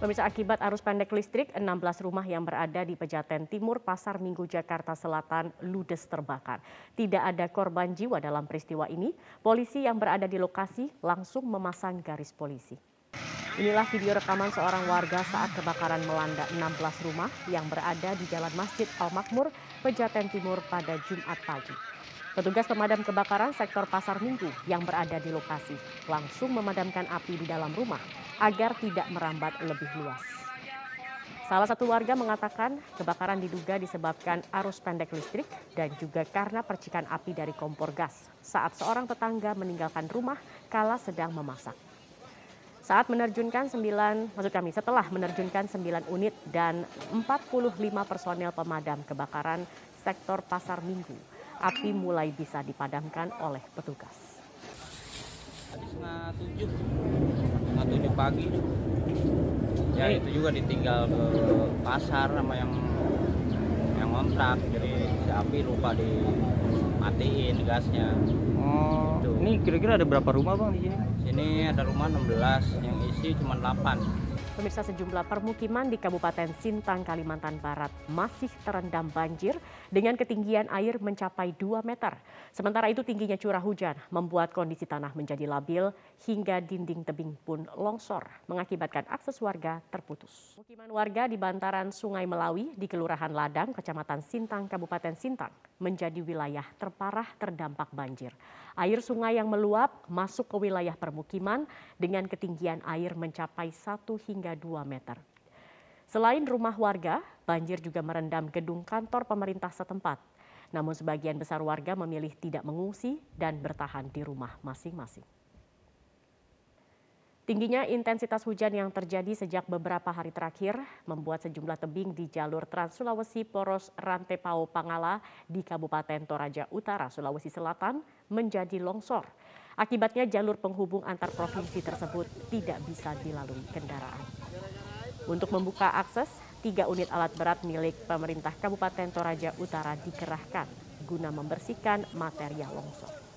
Pemirsa akibat arus pendek listrik, 16 rumah yang berada di Pejaten Timur, Pasar Minggu, Jakarta Selatan ludes terbakar. Tidak ada korban jiwa dalam peristiwa ini. Polisi yang berada di lokasi langsung memasang garis polisi. Inilah video rekaman seorang warga saat kebakaran melanda 16 rumah yang berada di Jalan Masjid Al-Makmur, Pejaten Timur pada Jumat pagi. Petugas pemadam kebakaran sektor Pasar Minggu yang berada di lokasi langsung memadamkan api di dalam rumah agar tidak merambat lebih luas. Salah satu warga mengatakan kebakaran diduga disebabkan arus pendek listrik dan juga karena percikan api dari kompor gas saat seorang tetangga meninggalkan rumah kala sedang memasak. Saat menerjunkan 9, maksud kami setelah menerjunkan 9 unit dan 45 personel pemadam kebakaran sektor Pasar Minggu, api mulai bisa dipadamkan oleh petugas. Setengah tujuh. Setengah tujuh pagi. Ya itu juga ditinggal ke pasar sama yang yang kontrak jadi si api lupa dimatiin gasnya. Oh gitu. ini kira-kira ada berapa rumah bang di sini? Sini ada rumah 16 yang isi cuma 8 Pemirsa sejumlah permukiman di Kabupaten Sintang, Kalimantan Barat masih terendam banjir dengan ketinggian air mencapai 2 meter. Sementara itu tingginya curah hujan membuat kondisi tanah menjadi labil hingga dinding tebing pun longsor mengakibatkan akses warga terputus. Pemukiman warga di bantaran Sungai Melawi di Kelurahan Ladang, Kecamatan Sintang, Kabupaten Sintang menjadi wilayah terparah terdampak banjir. Air sungai yang meluap masuk ke wilayah permukiman dengan ketinggian air mencapai 1 hingga hingga 2 meter. Selain rumah warga, banjir juga merendam gedung kantor pemerintah setempat. Namun sebagian besar warga memilih tidak mengungsi dan bertahan di rumah masing-masing. Tingginya intensitas hujan yang terjadi sejak beberapa hari terakhir membuat sejumlah tebing di jalur Trans Sulawesi Poros Rantepao Pangala di Kabupaten Toraja Utara, Sulawesi Selatan menjadi longsor. Akibatnya jalur penghubung antar provinsi tersebut tidak bisa dilalui kendaraan. Untuk membuka akses, tiga unit alat berat milik pemerintah Kabupaten Toraja Utara dikerahkan guna membersihkan material longsor.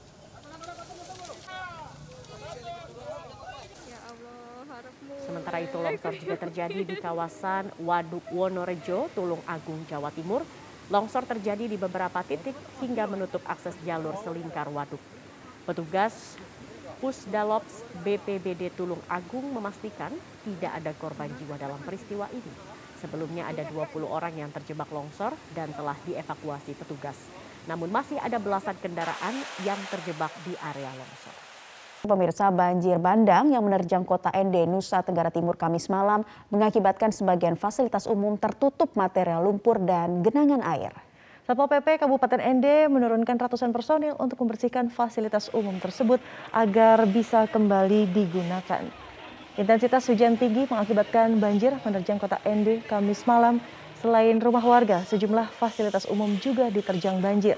Sementara itu longsor juga terjadi di kawasan Waduk Wonorejo, Tulung Agung, Jawa Timur. Longsor terjadi di beberapa titik hingga menutup akses jalur selingkar waduk. Petugas Pusdalops BPBD Tulung Agung memastikan tidak ada korban jiwa dalam peristiwa ini. Sebelumnya ada 20 orang yang terjebak longsor dan telah dievakuasi petugas. Namun masih ada belasan kendaraan yang terjebak di area longsor. Pemirsa banjir bandang yang menerjang kota Ende, Nusa Tenggara Timur Kamis malam mengakibatkan sebagian fasilitas umum tertutup material lumpur dan genangan air. Satpol PP Kabupaten Ende menurunkan ratusan personil untuk membersihkan fasilitas umum tersebut agar bisa kembali digunakan. Intensitas hujan tinggi mengakibatkan banjir menerjang kota Ende Kamis malam. Selain rumah warga, sejumlah fasilitas umum juga diterjang banjir.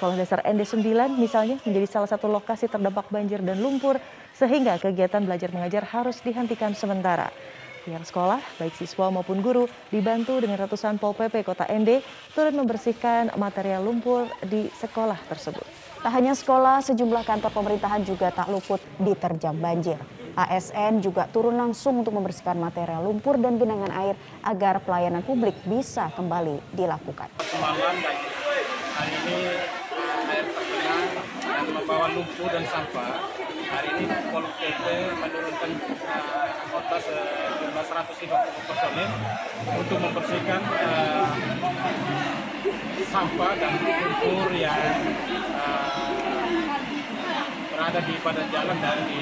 Sekolah Dasar ND 9 misalnya menjadi salah satu lokasi terdampak banjir dan lumpur sehingga kegiatan belajar mengajar harus dihentikan sementara. Pihak sekolah, baik siswa maupun guru, dibantu dengan ratusan Pol PP Kota ND turut membersihkan material lumpur di sekolah tersebut. Tak hanya sekolah, sejumlah kantor pemerintahan juga tak luput diterjang banjir. ASN juga turun langsung untuk membersihkan material lumpur dan genangan air agar pelayanan publik bisa kembali dilakukan. Hari ini membawa lumpur dan sampah. Hari ini Pol PP menurunkan uh, kota sejumlah 150 personil untuk membersihkan uh, sampah dan lumpur yang uh, berada di badan jalan dan di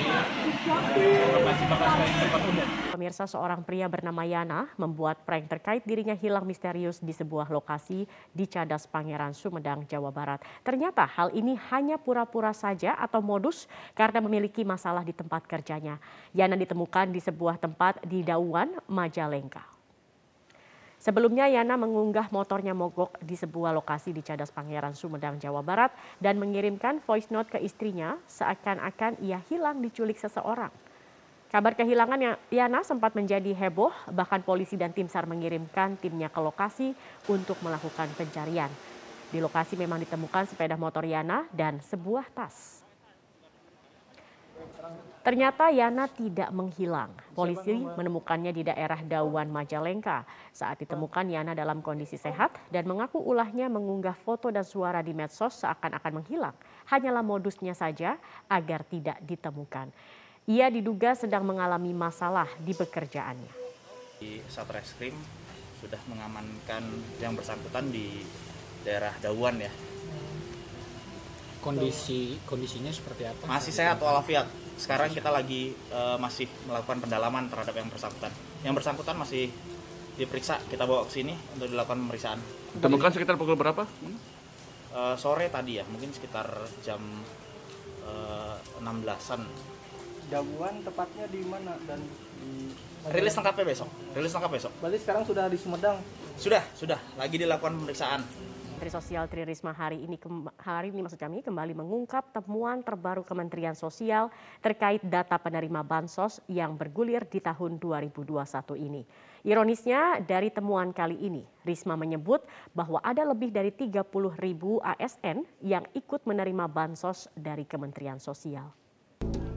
lokasi-lokasi tempat umum. Pemirsa seorang pria bernama Yana membuat prank terkait dirinya hilang misterius di sebuah lokasi di Cadas Pangeran Sumedang, Jawa Barat. Ternyata hal ini hanya pura-pura saja atau modus karena memiliki masalah di tempat kerjanya. Yana ditemukan di sebuah tempat di Dauan, Majalengka. Sebelumnya Yana mengunggah motornya mogok di sebuah lokasi di Cadas Pangeran Sumedang, Jawa Barat dan mengirimkan voice note ke istrinya seakan-akan ia hilang diculik seseorang. Kabar kehilangan Yana sempat menjadi heboh, bahkan polisi dan tim SAR mengirimkan timnya ke lokasi untuk melakukan pencarian. Di lokasi memang ditemukan sepeda motor Yana dan sebuah tas. Ternyata Yana tidak menghilang. Polisi menemukannya di daerah Dawan Majalengka. Saat ditemukan Yana dalam kondisi sehat dan mengaku ulahnya mengunggah foto dan suara di medsos seakan-akan menghilang. Hanyalah modusnya saja agar tidak ditemukan. Ia diduga sedang mengalami masalah di pekerjaannya. Di Satreskrim sudah mengamankan yang bersangkutan di daerah Dawan ya. Kondisi kondisinya seperti apa? Masih sehat walafiat sekarang kita lagi uh, masih melakukan pendalaman terhadap yang bersangkutan. Yang bersangkutan masih diperiksa, kita bawa ke sini untuk dilakukan pemeriksaan. Ditemukan sekitar pukul berapa? Uh, sore tadi ya, mungkin sekitar jam uh, 16-an. Dabuan tepatnya di mana dan di Rilis lengkapnya besok. Rilis lengkap besok. Berarti sekarang sudah di Sumedang. Sudah, sudah. Lagi dilakukan pemeriksaan. Menteri Sosial Tri Risma hari ini hari ini maksud kami kembali mengungkap temuan terbaru Kementerian Sosial terkait data penerima bansos yang bergulir di tahun 2021 ini. Ironisnya dari temuan kali ini, Risma menyebut bahwa ada lebih dari 30 ribu ASN yang ikut menerima bansos dari Kementerian Sosial.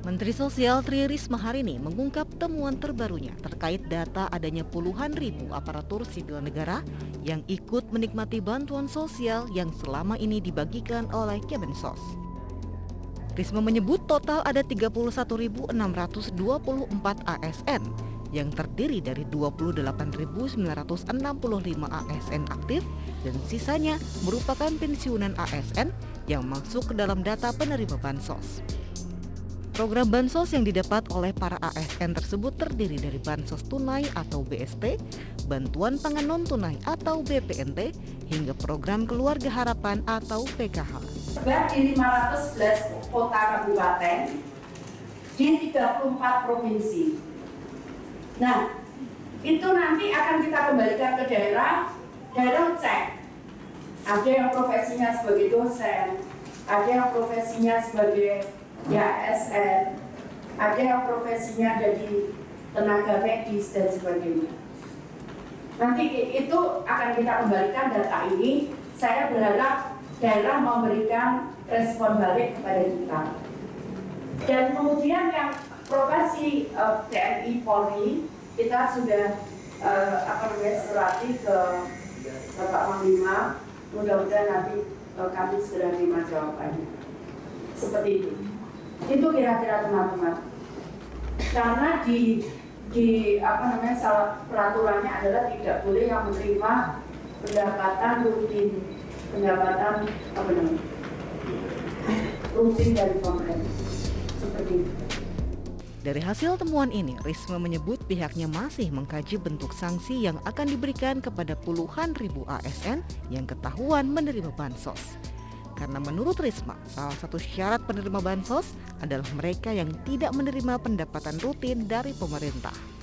Menteri Sosial Tri Risma hari ini mengungkap temuan terbarunya terkait data adanya puluhan ribu aparatur sipil negara yang ikut menikmati bantuan sosial yang selama ini dibagikan oleh Kemensos. Risma menyebut total ada 31.624 ASN yang terdiri dari 28.965 ASN aktif dan sisanya merupakan pensiunan ASN yang masuk ke dalam data penerima bansos. Program bansos yang didapat oleh para ASN tersebut terdiri dari bansos tunai atau BST, bantuan pangan non tunai atau BPNT, hingga program keluarga harapan atau PKH. Di 511 kota kabupaten di 34 provinsi. Nah, itu nanti akan kita kembalikan ke daerah, daerah cek. Ada yang profesinya sebagai dosen, ada yang profesinya sebagai ya ASN, ada yang profesinya jadi tenaga medis dan sebagainya. Nanti itu akan kita kembalikan data ini. Saya berharap daerah memberikan respon balik kepada kita. Dan kemudian yang profesi uh, TNI Polri kita sudah uh, apa namanya ke Bapak Panglima. Mudah-mudahan nanti uh, kami segera terima jawabannya. Seperti itu itu kira-kira teman-teman karena di di apa namanya salah peraturannya adalah tidak boleh yang menerima pendapatan rutin pendapatan apa namanya rutin dari pemerintah seperti itu. Dari hasil temuan ini, Risma menyebut pihaknya masih mengkaji bentuk sanksi yang akan diberikan kepada puluhan ribu ASN yang ketahuan menerima bansos. Karena menurut Risma, salah satu syarat penerima bansos adalah mereka yang tidak menerima pendapatan rutin dari pemerintah.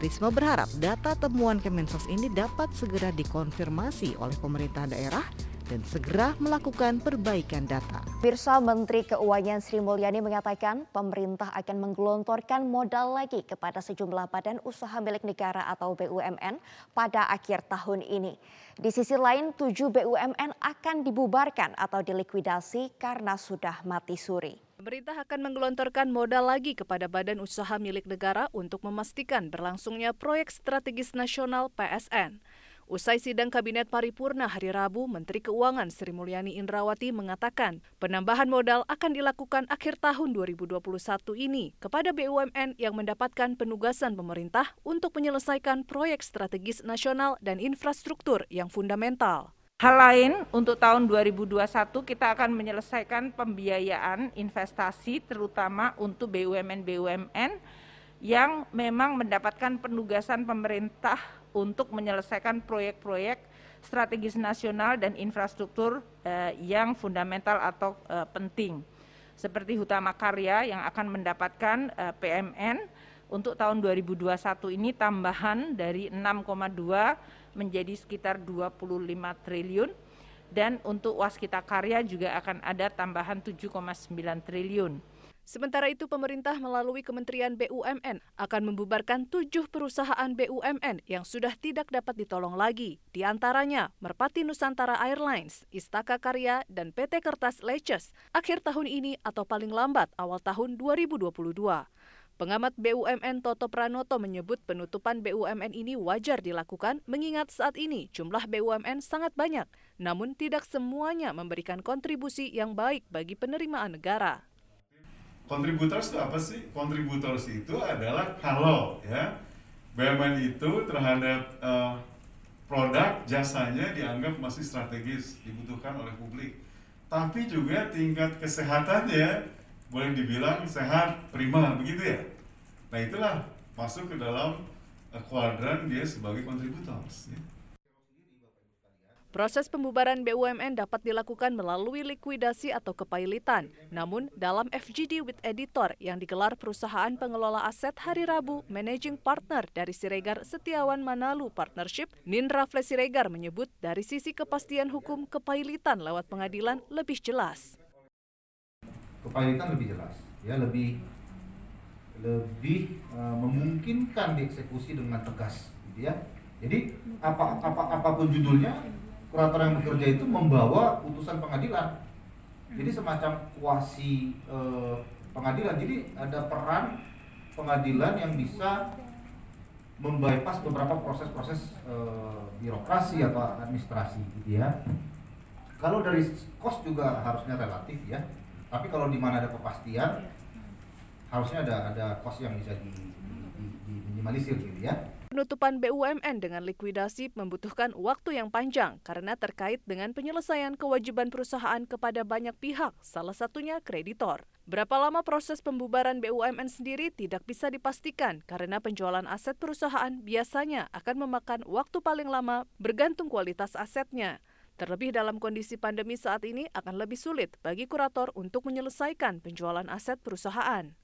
Risma berharap data temuan Kemensos ini dapat segera dikonfirmasi oleh pemerintah daerah dan segera melakukan perbaikan data. Pirsa Menteri Keuangan Sri Mulyani mengatakan pemerintah akan menggelontorkan modal lagi kepada sejumlah badan usaha milik negara atau BUMN pada akhir tahun ini. Di sisi lain, tujuh BUMN akan dibubarkan atau dilikuidasi karena sudah mati suri. Pemerintah akan menggelontorkan modal lagi kepada badan usaha milik negara untuk memastikan berlangsungnya proyek strategis nasional PSN. Usai sidang Kabinet Paripurna hari Rabu, Menteri Keuangan Sri Mulyani Indrawati mengatakan penambahan modal akan dilakukan akhir tahun 2021 ini kepada BUMN yang mendapatkan penugasan pemerintah untuk menyelesaikan proyek strategis nasional dan infrastruktur yang fundamental. Hal lain untuk tahun 2021 kita akan menyelesaikan pembiayaan investasi terutama untuk BUMN-BUMN yang memang mendapatkan penugasan pemerintah untuk menyelesaikan proyek-proyek strategis nasional dan infrastruktur eh, yang fundamental atau eh, penting. Seperti Hutama Karya yang akan mendapatkan eh, PMN untuk tahun 2021 ini tambahan dari 6,2 menjadi sekitar 25 triliun dan untuk Waskita Karya juga akan ada tambahan 7,9 triliun. Sementara itu, pemerintah melalui Kementerian BUMN akan membubarkan tujuh perusahaan BUMN yang sudah tidak dapat ditolong lagi. Di antaranya Merpati Nusantara Airlines, Istaka Karya, dan PT Kertas Leces akhir tahun ini atau paling lambat awal tahun 2022. Pengamat BUMN Toto Pranoto menyebut penutupan BUMN ini wajar dilakukan mengingat saat ini jumlah BUMN sangat banyak, namun tidak semuanya memberikan kontribusi yang baik bagi penerimaan negara. Kontributors itu apa sih? Kontributors itu adalah kalau ya BUMN itu terhadap uh, produk jasanya dianggap masih strategis dibutuhkan oleh publik. Tapi juga tingkat kesehatannya boleh dibilang sehat prima begitu ya. Nah itulah masuk ke dalam uh, kuadran dia sebagai kontributors. Ya. Proses pembubaran BUMN dapat dilakukan melalui likuidasi atau kepailitan. Namun, dalam FGD with Editor yang digelar perusahaan pengelola aset hari Rabu, Managing Partner dari Siregar Setiawan Manalu Partnership, Nindra Siregar menyebut dari sisi kepastian hukum kepailitan lewat pengadilan lebih jelas. Kepailitan lebih jelas, ya lebih lebih uh, memungkinkan dieksekusi dengan tegas, gitu ya. Jadi apa, apa apa pun judulnya kurator yang bekerja itu membawa putusan pengadilan. Jadi semacam kuasi eh, pengadilan. Jadi ada peran pengadilan yang bisa membypass beberapa proses-proses eh, birokrasi atau administrasi gitu ya. Kalau dari kos juga harusnya relatif ya. Tapi kalau di mana ada kepastian harusnya ada ada kos yang bisa di, di, di, di minimalisir gitu ya. Penutupan BUMN dengan likuidasi membutuhkan waktu yang panjang karena terkait dengan penyelesaian kewajiban perusahaan kepada banyak pihak, salah satunya kreditor. Berapa lama proses pembubaran BUMN sendiri tidak bisa dipastikan karena penjualan aset perusahaan biasanya akan memakan waktu paling lama bergantung kualitas asetnya. Terlebih dalam kondisi pandemi saat ini akan lebih sulit bagi kurator untuk menyelesaikan penjualan aset perusahaan.